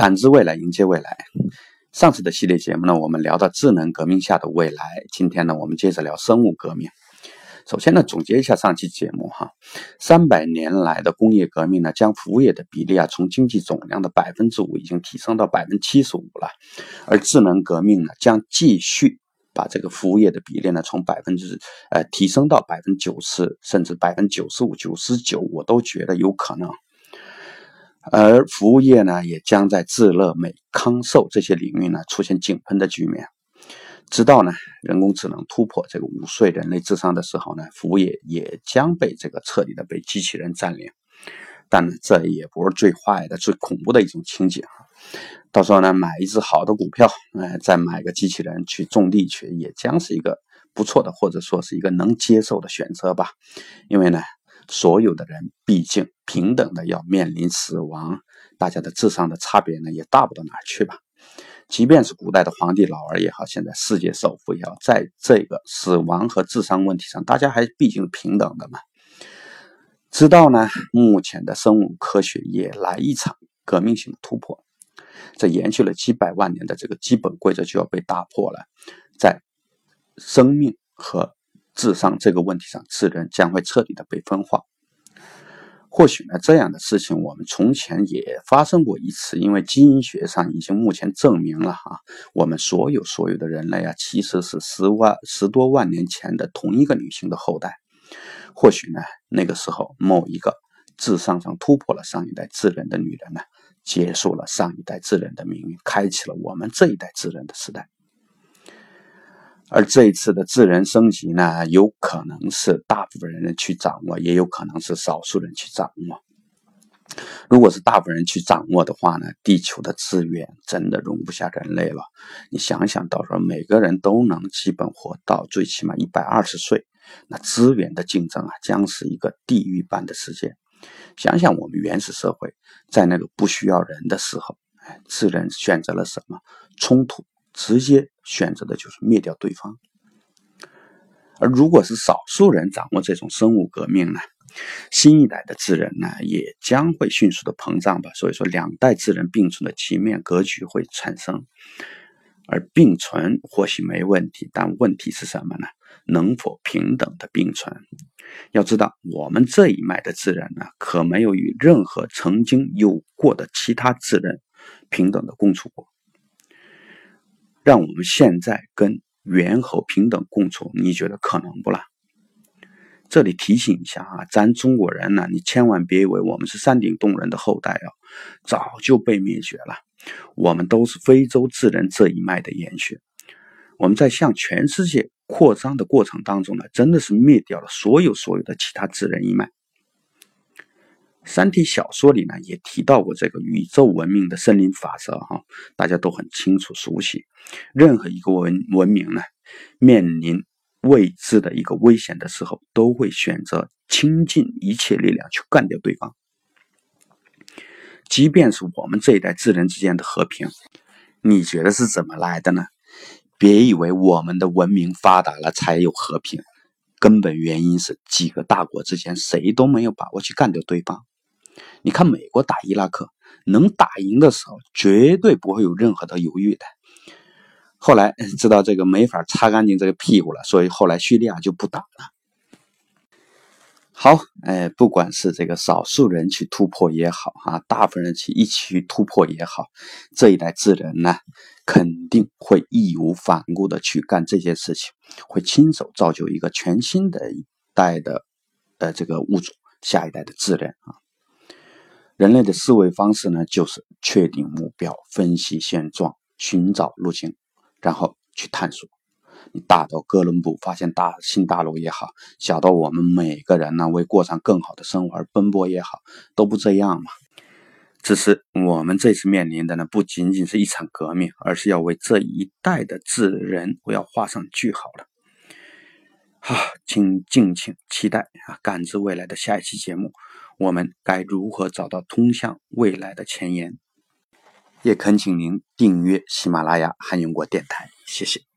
感知未来，迎接未来。上次的系列节目呢，我们聊到智能革命下的未来。今天呢，我们接着聊生物革命。首先呢，总结一下上期节目哈，三百年来的工业革命呢，将服务业的比例啊，从经济总量的百分之五已经提升到百分之七十五了。而智能革命呢，将继续把这个服务业的比例呢，从百分之呃提升到百分之九十，甚至百分之九十五、九十九，我都觉得有可能。而服务业呢，也将在智乐美、康寿这些领域呢出现井喷的局面。直到呢人工智能突破这个五岁人类智商的时候呢，服务业也将被这个彻底的被机器人占领。但呢，这也不是最坏的、最恐怖的一种情景！到时候呢，买一只好的股票，哎，再买个机器人去种地去，也将是一个不错的，或者说是一个能接受的选择吧。因为呢。所有的人毕竟平等的要面临死亡，大家的智商的差别呢也大不到哪去吧。即便是古代的皇帝老儿也好，现在世界首富也好，在这个死亡和智商问题上，大家还毕竟是平等的嘛。直到呢，目前的生物科学也来一场革命性的突破，这延续了几百万年的这个基本规则就要被打破了，在生命和。智商这个问题上，智人将会彻底的被分化。或许呢，这样的事情我们从前也发生过一次，因为基因学上已经目前证明了哈，我们所有所有的人类啊，其实是十万十多万年前的同一个女性的后代。或许呢，那个时候某一个智商上突破了上一代智人的女人呢，结束了上一代智人的命运，开启了我们这一代智人的时代。而这一次的智能升级呢，有可能是大部分人去掌握，也有可能是少数人去掌握。如果是大部分人去掌握的话呢，地球的资源真的容不下人类了。你想想到时候每个人都能基本活到最起码一百二十岁，那资源的竞争啊，将是一个地狱般的世界。想想我们原始社会在那个不需要人的时候，哎，智人选择了什么？冲突。直接选择的就是灭掉对方，而如果是少数人掌握这种生物革命呢，新一代的智人呢也将会迅速的膨胀吧。所以说，两代智人并存的局面格局会产生，而并存或许没问题，但问题是什么呢？能否平等的并存？要知道，我们这一脉的智人呢，可没有与任何曾经有过的其他智人平等的共处过。让我们现在跟猿猴平等共处，你觉得可能不啦？这里提醒一下啊，咱中国人呢，你千万别以为我们是山顶洞人的后代啊，早就被灭绝了。我们都是非洲智人这一脉的延续。我们在向全世界扩张的过程当中呢，真的是灭掉了所有所有的其他智人一脉。三体小说里呢也提到过这个宇宙文明的森林法则哈，大家都很清楚熟悉。任何一个文文明呢，面临未知的一个危险的时候，都会选择倾尽一切力量去干掉对方。即便是我们这一代智人之间的和平，你觉得是怎么来的呢？别以为我们的文明发达了才有和平，根本原因是几个大国之间谁都没有把握去干掉对方。你看，美国打伊拉克能打赢的时候，绝对不会有任何的犹豫的。后来知道这个没法擦干净这个屁股了，所以后来叙利亚就不打了。好，哎，不管是这个少数人去突破也好，哈，大部分人去一起去突破也好，这一代智人呢，肯定会义无反顾的去干这件事情，会亲手造就一个全新的一代的呃这个物种，下一代的智人啊。人类的思维方式呢，就是确定目标、分析现状、寻找路径，然后去探索。你大到哥伦布发现大新大陆也好，小到我们每个人呢为过上更好的生活而奔波也好，都不这样嘛。只是我们这次面临的呢，不仅仅是一场革命，而是要为这一代的智人我要画上句号了。好，请敬请期待啊，感知未来的下一期节目。我们该如何找到通向未来的前沿？也恳请您订阅喜马拉雅汉英国电台，谢谢。